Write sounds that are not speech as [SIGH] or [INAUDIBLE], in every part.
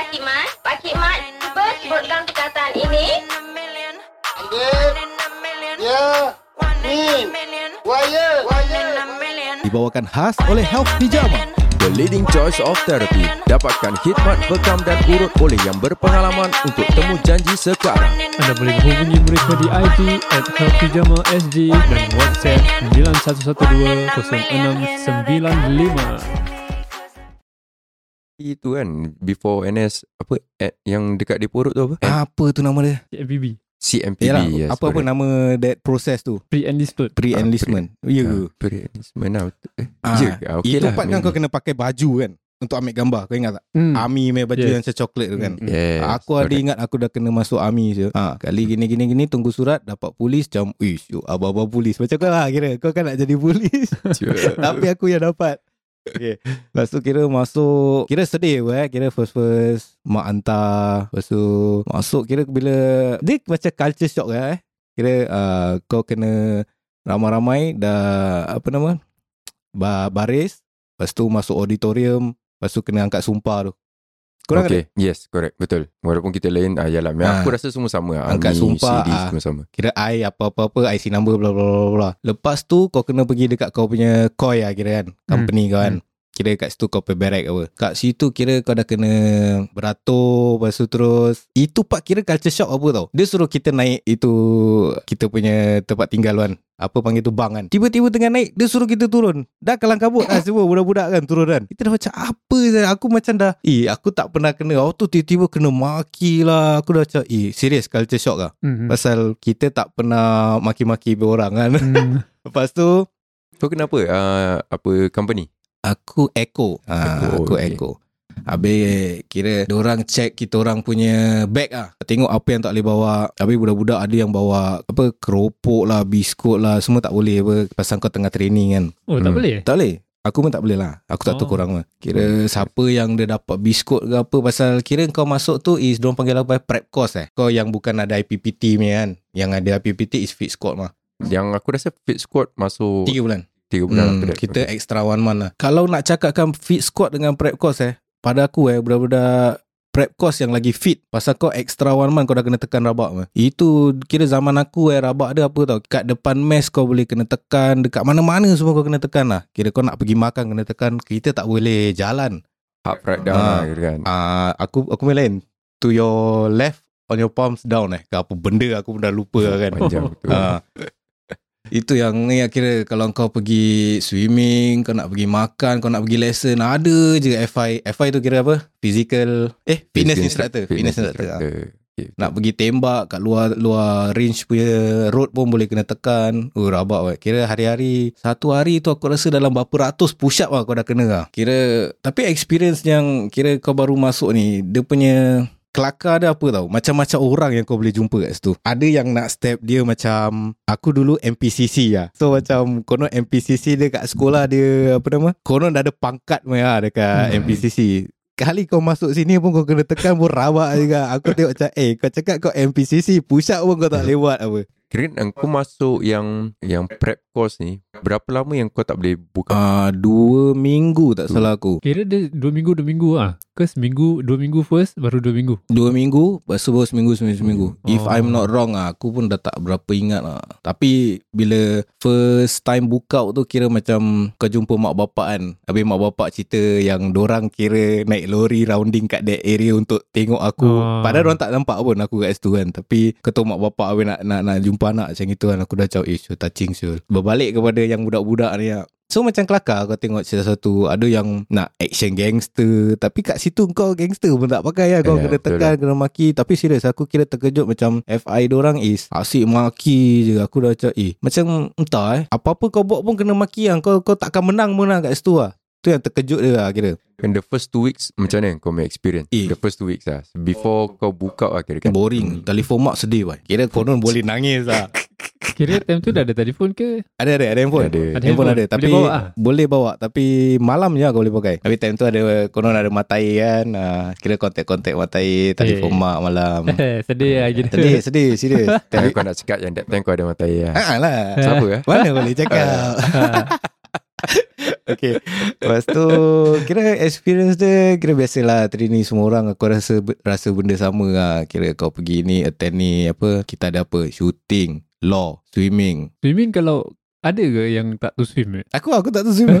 Pak Cik Mat. Pak Cik Mat, cuba sebutkan perkataan ini. Anggit. Ya. Ni. Waya. Waya. Dibawakan khas oleh Health Hijama. The leading choice of therapy. Dapatkan khidmat bekam dan urut oleh yang berpengalaman untuk temu janji sekarang. Anda boleh menghubungi mereka di IG at Healthpijama SG dan WhatsApp 9112-0995. Itu kan before NS apa at, yang dekat di perut tu apa? Apa tu nama dia? MPB. CMPB. Yalah, yes, apa apa correct. nama that process tu? Pre-enlistment. Pre-enlistment. Ya ke? Ah, Pre-enlistment lah. Eh, Ah, Ya ke? Ah, okey Itu lah. part kan kau kena pakai baju kan untuk ambil gambar. Kau ingat tak? Hmm. Army punya baju Yes. yang macam coklat tu kan. Hmm. Yes, Aku ada ingat aku dah kena masuk army je. Ha, kali gini gini gini tunggu surat dapat polis ish yuk, abang-abang polis. Macam kau lah kira kau kan nak jadi polis. [LAUGHS] Tapi aku yang dapat. Okay. [LAUGHS] Lepas tu kira masuk Kira sedih pun eh. Kira first first Mak hantar. Lepas tu Masuk kira bila Dia macam culture shock eh. Kira uh, Kau kena Ramai-ramai Dah Apa nama? Ba, Baris. Lepas tu masuk auditorium. Lepas tu kena angkat sumpah tu Korang ada okay. Yes, correct. Betul. Walaupun kita lain, ah, yalah. Ah. Ah. Aku rasa semua sama. lah. Angkat Army, sumpah, CD, ah. semua sama. Kira I apa-apa-apa IC number bla bla bla bla. Lepas tu kau kena pergi dekat kau punya koi lah kira kan. Company kau kan. Kira kat situ kau pay barrack apa. Kat situ kira kau dah kena beratur lepas tu terus. Itu part kira culture shock apa tau. Dia suruh kita naik itu kita punya tempat tinggal kan. Apa panggil tu bang kan. Tiba-tiba tengah naik dia suruh kita turun. Dah kalang kabut lah semua budak-budak kan turun kan. Kita dah macam apa je. Aku macam dah. Eh aku tak pernah kena. Waktu tu tiba-tiba kena maki lah. Aku dah macam eh serius culture shock lah. Hmm. Pasal kita tak pernah maki-maki orang kan. Hmm. [LAUGHS] Lepas tu Kau kenapa? Uh, apa company? Aku echo. Ha, Echo, aku okay. echo. Habis kira orang check kita orang punya bag ah. Tengok apa yang tak boleh bawa. Habis budak-budak ada yang bawa apa keropok lah, biskut lah, semua tak boleh apa pasal kau tengah training kan. Oh, tak Hmm. boleh? Tak boleh. Aku pun tak boleh lah. Aku tak tahu Oh. korang lah. Kira siapa yang dia dapat biskut ke apa pasal kira kau masuk tu is diorang panggil apa prep course eh. Kau yang bukan ada IPPT ni kan. Yang ada IPPT is fit squad mah. Yang aku rasa fit squad masuk 3 bulan. 3 bulan Hmm, after that. kita extra one month lah. Kalau nak cakapkan fit squad dengan prep course eh, pada aku eh, budak-budak prep course yang lagi fit. Pasal kau extra one month kau dah kena tekan rabak mah. Itu kira zaman aku eh, rabak dia apa tau. Kat depan mes kau boleh kena tekan. Dekat mana-mana semua kau kena tekan lah. Kira kau nak pergi makan kena tekan. Kita tak boleh jalan. Up right down Ah. lah kan. Ah, aku aku main lain. To your left, on your palms down eh. Ke apa benda aku pun dah lupa lah kan. Panjang betul. Ah. Itu yang ni kira kalau kau pergi swimming, kau nak pergi makan, kau nak pergi lesson, ada je FI. FI tu kira apa? Physical eh fitness instructor, fitness instructor. Okay. Nak pergi tembak kat luar luar range punya road pun boleh kena tekan. Oh rabak weh. Kira hari-hari satu hari tu aku rasa dalam berapa ratus push up lah kau dah kena lah. Kira tapi experience yang kira kau baru masuk ni dia punya kelakar dia apa tau? Macam-macam orang yang kau boleh jumpa kat situ. Ada yang nak step dia macam Aku dulu MPCC lah So macam Konon MPCC dia kat sekolah dia Apa nama? Konon dah ada pangkat punya lah Dekat Hmm. MPCC Kali kau masuk sini pun kau kena tekan pun rabak juga. Aku tengok macam Eh kau cakap kau MPCC Push up pun kau tak lewat apa. Kira aku masuk yang yang prep course ni, berapa lama yang kau tak boleh buka? Ah Dua minggu tak salah aku Kira dia dua minggu, dua minggu ah. Ke seminggu, dua minggu first, baru dua minggu. Dua minggu Lepas tu baru seminggu seminggu seminggu If Oh. I'm not wrong ah, Aku pun dah tak berapa ingat lah Tapi Bila First time book out tu Kira macam Kau jumpa mak bapak kan Habis mak bapak cerita Yang dorang kira Naik lori rounding kat that area Untuk tengok aku Oh. Padahal dorang tak nampak pun Aku kat situ kan Tapi Ketua mak bapak habis nak, nak, nak jumpa anak macam itu kan Aku dah cakap Eh so touching so Berbalik kepada yang budak-budak ni ah. So macam kelakar kau tengok salah satu Ada yang nak action gangster. Tapi kat situ kau gangster pun tak pakai lah. Kau Ya, kena betul. tekan Kena maki. Tapi serius aku kira terkejut Macam FI dorang is Asyik maki je. Aku dah macam Eh macam entah eh. Apa-apa kau buat pun kena maki lah. Kau, kau takkan menang pun lah kat situ lah. Tu yang terkejut dia lah kira. And the first two weeks, macam mana kau punya experience? Eh. The first two weeks lah. Before kau buka lah kira kan. Boring. Telefon mak sedih boy. Kira konon boleh nangis lah Kira time tu dah ada telefon ke? Ada ada ada handphone Ada. Ada Handphone handphone. ada Tapi Boleh bawa ah? Boleh bawa Tapi malam je kau boleh pakai Tapi time tu ada Konon ada matai kan uh, Kira kontak-kontak matai Telefon Eh. mak malam [LAUGHS] Sedih lah gitu. Sedih sedih Serius [LAUGHS] Tapi kau nak cakap yang that time kau ada mata air lah. Ah lah Siapa lah? [LAUGHS] Mana boleh cakap Okay Lepas tu Kira experience dia Kira biasalah Trainee semua orang Aku rasa Rasa benda sama lah Kira kau pergi ni Attend ni Apa Kita ada apa Shooting Law Swimming Swimming kalau ada ke yang tak tahu swim? eh? Aku aku tak tahu swim [LAUGHS]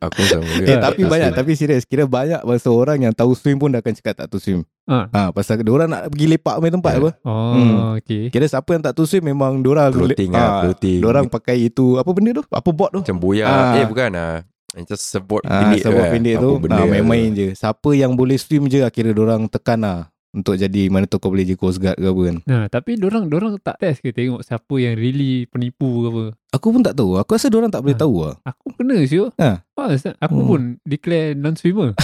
Aku sama juga Eh Tak tapi banyak swim. Tapi serius Kira banyak Masa orang yang tahu swim pun Dah akan cakap tak tahu swim Ah. ha, Pasal orang nak pergi lepak punya tempat Ya. apa Oh, Hmm. okay. Kira siapa yang tak tahu swim Memang dorang Floating lah Floating Dorang pakai itu Apa benda tu Apa board tu Macam boya Ah. Eh bukan lah Just sebot Ah, pendek tu sebab lah. pendek tu benda lah Main-main je Siapa yang boleh swim je Akhirnya dorang tekan lah Untuk jadi Mana tu kau boleh jadi Coast Guard ke apa kan Nah, tapi dorang dorang tak test ke tengok siapa yang really penipu ke apa. Aku pun tak tahu Aku rasa dorang tak boleh Ah. tahu lah Aku kena siu. Ha. Ha. aku Hmm. pun declare non-swimmer. [LAUGHS]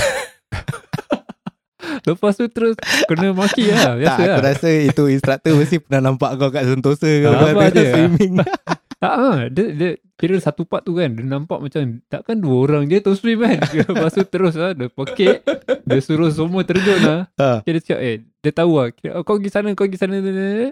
Lepas tu terus kena maki lah. [LAUGHS] Tak Biasa aku lah. rasa itu instructor Mesti pernah nampak kau kat Sentosa ke apa apa tengah je. [LAUGHS] Swimming Tak ha, dia, dia kira satu part tu kan dia nampak macam takkan dua orang je tu swim kan. [LAUGHS] Lepas tu terus lah dia pekik dia suruh semua terjun lah. Ha. Kira dia cakap eh dia tahu lah kira, oh, kau pergi sana kau pergi sana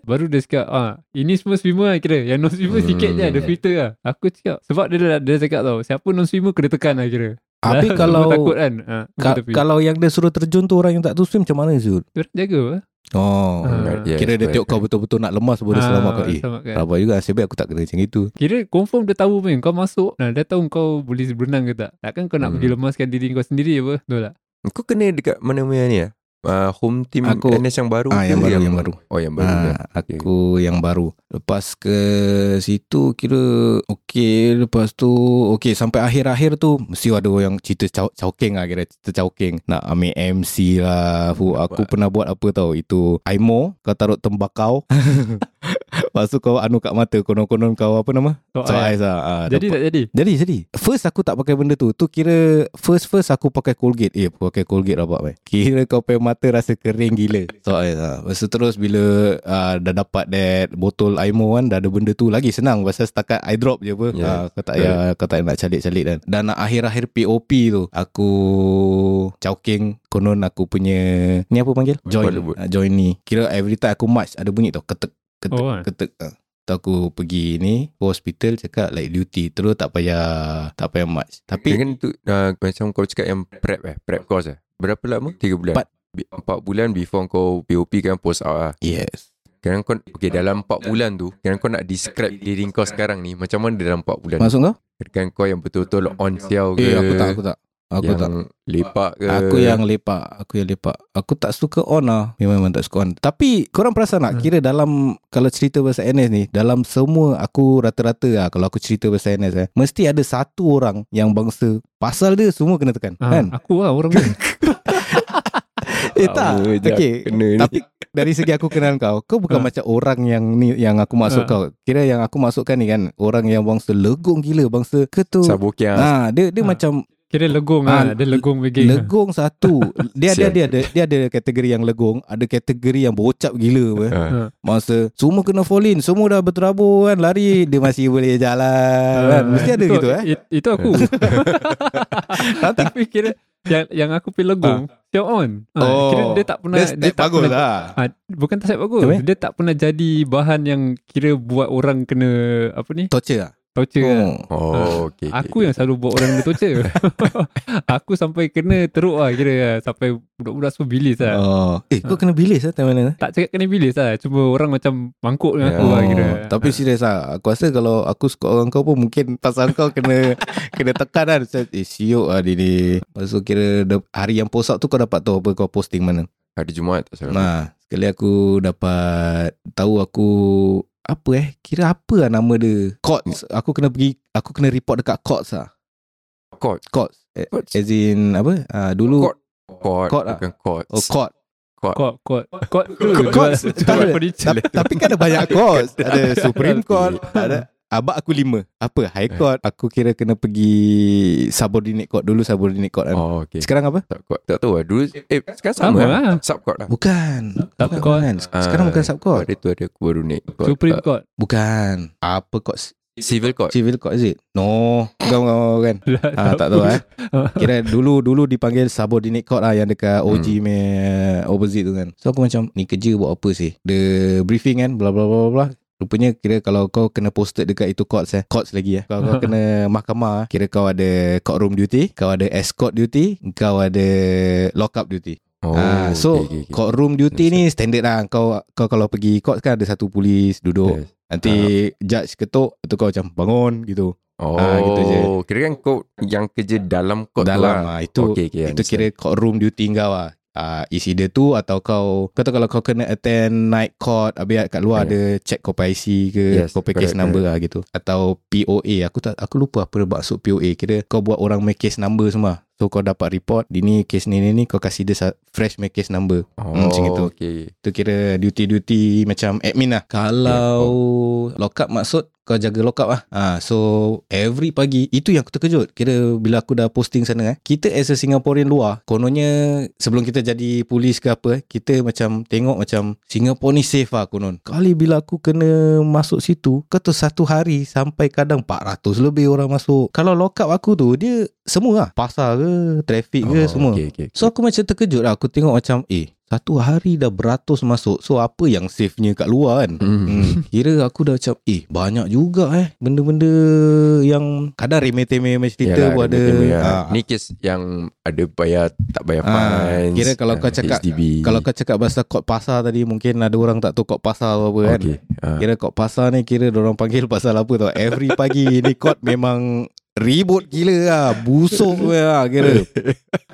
baru dia cakap ah ini semua swimmer lah kira yang non swimmer Hmm. sikit je ada filter lah. Aku cakap sebab dia dia, dia cakap tau siapa non swimmer kena tekan lah kira. Tapi [LAUGHS] kalau takut kan. Ha, ka- Kalau yang dia suruh terjun tu Orang yang tak tahu swim Macam mana Zul dia jaga apa? Oh Ah. Yes, Kira dia tengok kau betul-betul nak lemas Baru dia Ah, selamatkan. Eh selamatkan. Rabak juga. Sebab aku tak kena macam itu. Kira confirm dia tahu pun kau masuk nah, Dia tahu kau boleh berenang ke tak. Takkan kau nak Hmm. pergi lemaskan diri kau sendiri apa? Betul tak? Kau kena dekat mana-mana ni lah uh, Home team Aku- NS yang baru Ah, yang baru, yang baru. Oh yang baru kan? Aku yang baru Lepas ke situ Kira Okay Lepas tu Okay sampai akhir-akhir tu Mesti ada orang cerita caw- Chowking lah kira Cerita Chowking Nak ambil MC lah Fu, Aku Nampak. pernah buat apa tau Itu Aimo Kau taruh tembakau [LAUGHS] Lepas tu kau anu kat mata Konon-konon kau apa nama? Kau So eye. eyes lah ah, Jadi tak jadi? Jadi jadi. First aku tak pakai benda tu. Tu kira First first aku pakai Colgate. Eh pakai Colgate rabak mai. Kira kau punya mata rasa kering gila. So eh, ha. Lepas tu terus bila uh, Dah dapat that Botol Aimo kan Dah ada benda tu Lagi senang. Pasal setakat eye drop je apa. Yeah. yeah. Kau tak payah Kau tak nak calik-calik kan. Dan nak akhir-akhir POP tu Aku Chowking Konon aku punya Ni apa panggil? Join. Uh, Join ni. Kira every time aku march Ada bunyi tau Ketek Ketek Oh, kan? Ketek uh. Tu aku pergi ni Hospital cakap like duty Terus tak payah Tak payah march Tapi kan tu uh, Macam kau cakap yang prep eh Prep course eh Berapa lama? Tiga bulan Empat. Bi- Empat bulan before kau POP kan post out lah Yes Sekarang kau Okay dalam empat bulan tu Sekarang kau nak describe diri kau sekarang ni Macam mana dalam empat bulan Masuk kau? Kan kau yang betul-betul on siau ke Eh aku tak Aku tak Aku yang tak lepak ke? Aku yang lepak Aku yang lepak. Aku tak suka on lah. Memang, memang tak suka on. Tapi korang perasan tak? Hmm. Kira dalam Kalau cerita pasal NS ni Dalam semua Aku rata-rata lah Kalau aku cerita pasal NS eh Mesti ada satu orang Yang bangsa Pasal dia semua kena tekan ha, Kan? Aku lah orang ni. [LAUGHS] [LAUGHS] Eh tak. Okay Kena ni? Tapi dari segi aku kenal kau Kau bukan Ha. macam orang yang ni Yang aku masuk Ha. kau. Kira yang aku masukkan ni kan Orang yang bangsa legong gila Bangsa ke tu Sabokia Ha, dia dia Ha. macam Kira legong Ah, lah Dia legong begini legong satu. Dia ada dia ada dia ada kategori yang legong, ada kategori yang bocap gila apa. Ha. Ha. Masa semua kena fall in, semua dah berterabur kan lari, dia masih boleh jalan kan. Mesti ada itu, gitu eh. it, Itu aku [LAUGHS] Tapi kira Yang yang aku pilih legong Siap on ha, Oh. Kira dia tak pernah Dia step tak bagus pernah, lah. ha, Bukan tak step bagus Apa? Dia tak pernah jadi Bahan yang Kira buat orang kena Apa ni Torture ah. Torture lah. Oh. Oh okay, okay. Aku yang selalu buat orang kena torture [LAUGHS] Aku sampai kena teruk lah Kira lah. Sampai budak-budak semua bilis lah Oh. Eh, kau kena bilis ah time mana? Tak cakap kena bilis lah Cuma orang macam Mangkuk dengan aku lah kira Oh, tapi serius lah Aku rasa kalau aku suka orang kau pun Mungkin pasal kau kena [LAUGHS] Kena tekan kan Macam, Eh siuk lah dia ni Lepas tu kira Hari yang post out tu kau dapat tahu Apa kau posting mana Hari Jumaat tak salah Nah, sekali aku dapat tahu aku apa eh? Kira apa lah nama dia? Courts. Aku kena pergi aku kena report dekat courts lah. Court Courts. Eh, Courts. As in apa? Ah dulu Court Court, Court lah. Bukan court oh court. Tu Courts. jual- Tak Jual ada. furniture tapi, kan ada banyak courts. Ada Supreme Court, ada Abang aku lima Apa? High Court Aku kira kena pergi Subordinate Court Dulu Subordinate Court kan Oh okay Sekarang apa? Sub court Tak tahu lah Dulu Eh sekarang Sama sama, lah. lah Sub court lah Bukan Sub Bukan, court. bukan. Sekarang Ah, bukan sub court Ada tu ada aku baru naik court. Supreme Ah, Court Bukan Apa court Civil court Civil court is it? No Bukan bukan, bukan, bukan. [LAUGHS] Ah, tak tahu eh. Kira dulu dulu dipanggil subordinate court lah yang dekat OG Hmm. me opposite tu kan. So aku macam ni kerja buat apa sih? The briefing kan bla bla bla bla bla. Rupanya kira kalau kau kena posted dekat itu courts eh. Courts lagi eh. Kalau kau [LAUGHS] kena mahkamah, kira kau ada courtroom duty, kau ada escort duty, kau ada lockup duty. Oh, ah, so okay, okay, okay. courtroom duty ni standard lah. Kau kau kalau pergi court kan ada satu polis duduk. Yes. Nanti judge ketuk, tu kau macam bangun gitu. Oh, Ah, gitu je. Kira kan kau yang kerja dalam kot Dalam tu lah. ah, itu okay, okay, itu kira courtroom duty kau lah. Uh, is either tu atau kau Kau tahu kalau kau kena attend night court Habis kat luar Yeah. ada check kau IC ke Yes, Kau punya case correct, number lah gitu. Atau POA Aku tak aku lupa apa maksud POA Kira kau buat orang make case number semua So kau dapat report Di ni case ni ni ni Kau kasih dia fresh make case number. Oh, Hmm, macam itu. Okay. Tu kira duty-duty macam admin lah. Kalau lockup maksud kau jaga lockup lah. Ha, So every pagi Itu yang aku terkejut. Kira bila aku dah posting sana eh Kita as a Singaporean luar Kononnya Sebelum kita jadi polis ke apa eh, Kita macam tengok macam Singapore ni safe lah konon. Kali bila aku kena masuk situ Kau tu satu hari Sampai kadang 400 lebih orang masuk. Kalau lockup aku tu Dia semua lah Pasar ke Traffic ke Oh, semua Okay, okay. So aku macam terkejut lah Aku tengok macam Eh satu hari dah beratus masuk So apa yang safenya kat luar kan Hmm. hmm. Kira aku dah macam Eh banyak juga eh Benda-benda Yang Kadang remeh-temeh macam cerita Yalah, pun ada lah. Ah, Ni kes yang ada bayar tak bayar Ah, fines. kira kalau kau ah, cakap- HDB. Kalau kau cakap pasal kod pasar tadi Mungkin ada orang tak tahu kod pasar atau apa kan okay. ah. Kira kod pasar ni Kira orang panggil [LAUGHS] pasal apa tau Every pagi ni kod memang Ribut gila lah Busuk [LAUGHS] lah kira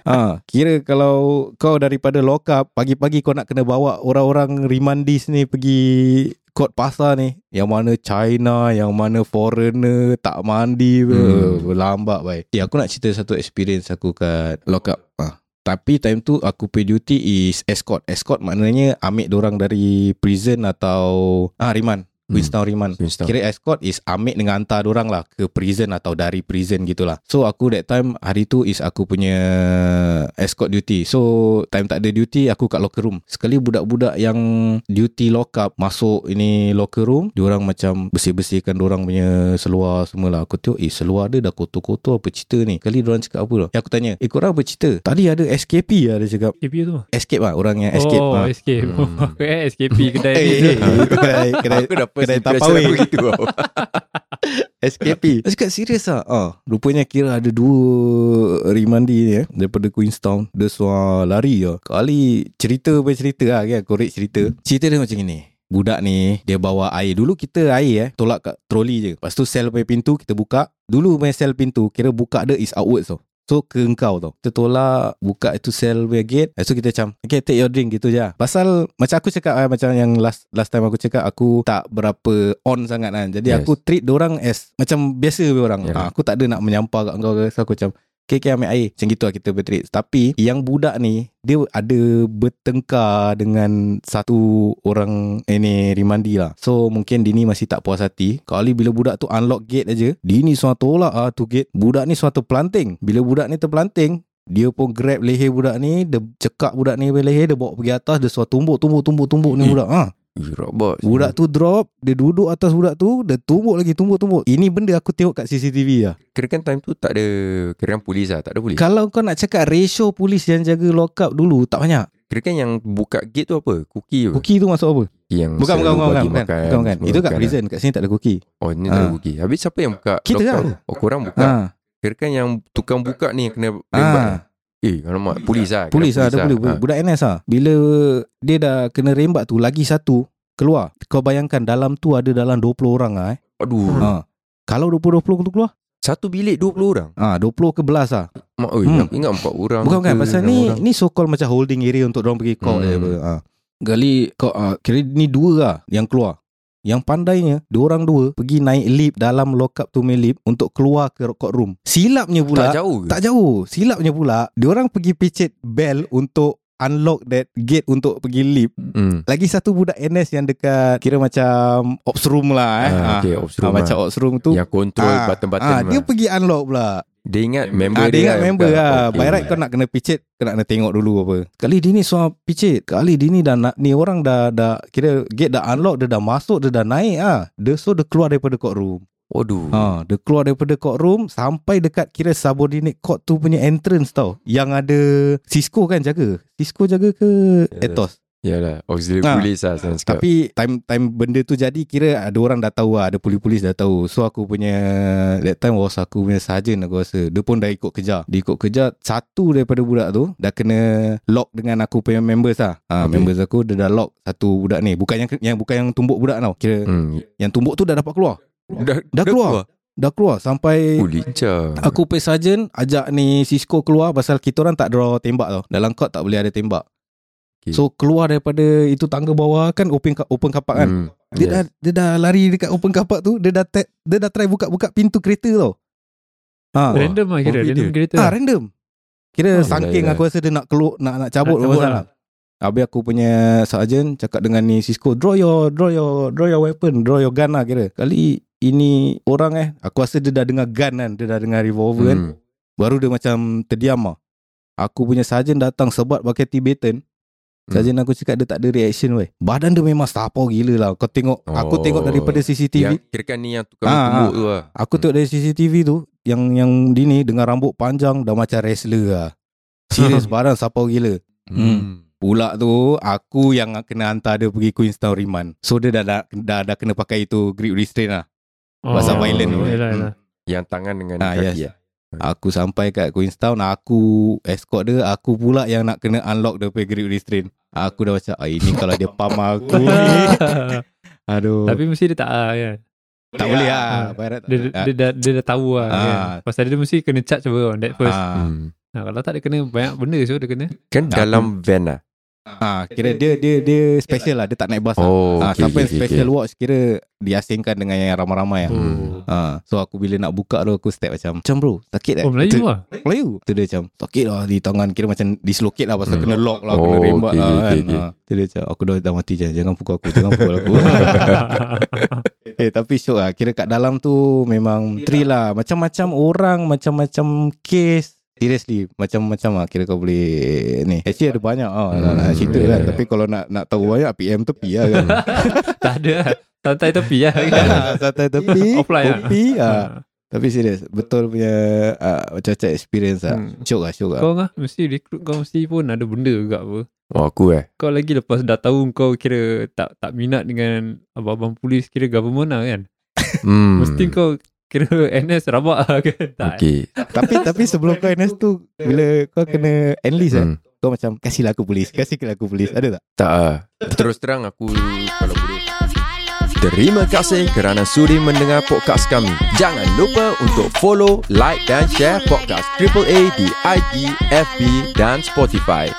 ha, Kira kalau Kau daripada lock up Pagi-pagi kau nak kena bawa Orang-orang remandis ni Pergi Kod pasar ni Yang mana China Yang mana foreigner Tak mandi hmm. Lambat baik Ya aku nak cerita satu experience aku kat lock up ha. Tapi time tu aku pay duty is escort. Escort maknanya ambil dorang dari prison atau ah riman. Queenstown Riman. Queenstown. Kira escort is ambil dengan hantar orang lah ke prison atau dari prison gitulah. So aku that time hari tu is aku punya escort duty. So time tak ada duty aku kat locker room. Sekali budak-budak yang duty lock up masuk ini locker room, diorang macam bersih-bersihkan diorang punya seluar semua lah. Aku tengok eh seluar dia dah kotor-kotor apa cerita ni. Kali diorang cakap apa lah. Yang aku tanya, eh korang apa cerita? Tadi ada SKP lah dia cakap. SKP tu Escape lah orang yang escape. Oh ha. escape Hmm. Aku [LAUGHS] eh SKP kedai [LAUGHS] Eh, ni eh, kedai, kedai, Aku dapat kedai apa gitu tau. SKP Aku cakap serius lah ah, Rupanya kira ada dua Rimandi ni eh Daripada Queenstown Dia suar lari lah Kali cerita apa cerita lah kan Korek cerita. Cerita dia macam ni Budak ni Dia bawa air. Dulu kita air eh Tolak kat troli je. Lepas tu sel punya pintu Kita buka. Dulu punya sel pintu Kira buka dia is outwards tau So ke engkau tau Kita tolak Buka itu sel punya gate tu kita macam Okay take your drink gitu je lah. Pasal Macam aku cakap eh, Macam yang last last time aku cakap Aku tak berapa On sangat kan Jadi Yes. aku treat orang as Macam biasa orang Yeah. ha, Aku tak ada nak menyampah kat kau ke So aku macam Okay, okay ambil air. Macam gitu lah kita bertreat Tapi Yang budak ni Dia ada bertengkar Dengan Satu Orang Ini Rimandi lah. So mungkin Dini masih tak puas hati. Kali bila budak tu Unlock gate aja Dini suara tolak ah tu gate. Budak ni suatu planting Bila budak ni terplanting dia pun grab leher budak ni Dia cekak budak ni leher Dia bawa pergi atas Dia suara tumbuk Tumbuk tumbuk tumbuk ni Eh. budak ha. Robot. Budak tu drop Dia duduk atas budak tu Dia tumbuk lagi Tumbuk tumbuk Ini benda aku tengok kat CCTV lah Kira kan time tu tak ada Kira kan polis lah Tak ada polis Kalau kau nak cakap ratio polis yang jaga lock up dulu tak banyak. Kira kan yang buka gate tu apa Cookie apa Cookie tu masuk apa? Yang Bukan bukan bukan bukan. Bukan bukan, bukan. Itu kat prison. Kat sini tak ada cookie. lah. Oh ni tak ada Ah. cookie Habis siapa yang buka Kita lah. up? Oh korang buka Ha. Kira kan yang tukang buka ni yang kena rembat Ah, Eh alamak Polis lah polis lah ada boleh Ah. budak NS lah. Bila dia dah kena rembat tu lagi satu keluar. Kau bayangkan dalam tu ada dalam 20 orang ah eh. Aduh Ha. Kalau 20 20 tu keluar? Satu bilik 20 orang Ah, 20 ke belas lah. Mak oi Hmm. ingat 4 orang Bukan bukan pasal ni orang. ni so called macam holding area untuk orang pergi court Hmm. Ha. Gali kau ah, kira ni dua lah yang keluar. Yang pandainya Dua orang dua Pergi naik lift Dalam lock up tu main lift Untuk keluar ke court room Silapnya pula Tak jauh ke? Tak jauh Silapnya pula Diorang pergi picit bell Untuk unlock that gate Untuk pergi lift hmm. Lagi satu budak NS yang dekat Kira macam Ops room lah eh Ah, okay, ops room ah, Macam lah. ops room tu Yang control ah, button-button ah, Dia lah. pergi unlock pula Dia ingat member ah, Dia ingat yang member buka. lah Okay. By right kau nak kena picit Kau nak kena tengok dulu apa Kali dia ni soal picit Kali dia ni dah nak Ni orang dah dah Kira gate dah unlock Dia dah masuk Dia dah naik ah. Dia so dia keluar daripada court room Waduh Ha, dia keluar daripada court room sampai dekat kira subordinate court tu punya entrance tau. Yang ada Cisco kan jaga. Cisco jaga ke Yes. Ethos? Yalah Auxiliary Ah, police lah cakap. Tapi time time benda tu jadi kira ada orang dah tahu lah, ada polis-polis dah tahu. So aku punya that time was aku punya sarjan aku rasa. Dia pun dah ikut kejar. Dia ikut kejar satu daripada budak tu dah kena lock dengan aku punya members lah. Ha, Okay. members aku dia dah lock satu budak ni. Bukan yang yang bukan yang tumbuk budak tau. Kira Hmm. yang tumbuk tu dah dapat keluar. Dah, Dah keluar. Dah keluar sampai Oh lincah Aku pay sarjan ajak ni Cisco keluar pasal kita orang tak draw tembak tau. Dalam court tak boleh ada tembak. Okay. So keluar daripada itu tangga bawah kan open ka- open kapak kan. hmm. Dia dah dia dah lari dekat open kapak tu, dia dah te- dia dah try buka-buka pintu kereta tau. Ha. Random lah kira Random dia. kereta Ah random. Kira Oh, yelah, yelah. aku rasa dia nak keluar nak nak cabut Nak cabut lah. lah. Habis aku punya sarjan cakap dengan ni Cisco, draw your draw your draw your weapon, draw your gun lah kira. Kali ini orang eh, aku rasa dia dah dengar gun kan, dia dah dengar revolver kan. Hmm. Baru dia macam terdiam lah. Aku punya sarjan datang sebat pakai Tibetan. Hmm. Sarjan aku cakap dia tak ada reaction weh. Badan dia memang sapau gila lah. Kau tengok, aku Oh. tengok daripada CCTV. Yang kira kan ni yang tukang Ah, tumbuk tu lah Aku tengok dari CCTV tu yang yang di ni dengan rambut panjang dah macam wrestler lah. Serius [LAUGHS] barang sapau gila. Hmm. Pula tu aku yang kena hantar dia pergi Queenstown Remand. So dia dah dah, dah, dah kena pakai itu grip restraint lah. Pasal violent tu. Yelah, yelah. Yang tangan dengan Ah, kaki yes. lah Aku sampai kat Queenstown Aku escort dia Aku pula yang nak kena unlock dia punya grip restraint Aku dah macam ah, Ini kalau dia pam aku [LAUGHS] Aduh Tapi mesti dia tak ah, kan. Tak boleh lah Ah. Barat Dia, dia, dia, dah, dia dah tahu lah Ah. kan. Pasal dia mesti kena charge apa on that first. hmm. Nah, kalau tak dia kena banyak benda so dia kena. Kan dalam van lah ah, Kira dia dia dia special lah Dia tak naik bas lah Oh ah, okay, Siapa yang okay, special okay. watch Kira diasingkan dengan yang ramai-ramai lah Hmm. Ah, so aku bila nak buka tu aku step macam Macam bro sakit tak? Oh Melayu Tu- lah. Melayu Tu dia macam Sakit lah di tangan Kira macam dislocate lah Pasal Hmm. kena lock lah Oh, Kena rembat okay, lah okay, kan okay, okay. Ah, Tu dia macam Aku dah, dah mati jangan, jangan pukul aku Jangan pukul aku [LAUGHS] Eh tapi syok lah Kira kat dalam tu Memang thrill lah Macam-macam orang Macam-macam case Seriously Macam-macam lah Kira kau boleh Ni Actually ada banyak oh, nak, nak Hmm, cerita yeah. kan Tapi kalau nak nak tahu banyak PM tepi lah kan [LAUGHS] tak ada lah. Santai tepi lah kan. [LAUGHS] Santai tepi [LAUGHS] Offline lah. Kopi ah. Tapi serius Betul punya uh, Macam-macam experience lah Hmm. Syok lah syok lah Kau ngah mesti recruit kau mesti pun ada benda juga apa. Oh aku eh Kau lagi lepas dah tahu kau kira tak tak minat dengan abang-abang polis kira government lah kan. hmm. Mesti kau kira NS rabak lah kan. Tak. Okay Tapi tapi sebelum kau NS tu Bila kau kena enlist kan hmm. Kau macam Kasihlah aku polis Kasihlah aku polis Ada tak? Tak ah. Terus terang aku Kalau boleh Terima kasih kerana sudi mendengar podcast kami. Jangan lupa untuk follow, like dan share podcast AAA di IG, FB dan Spotify.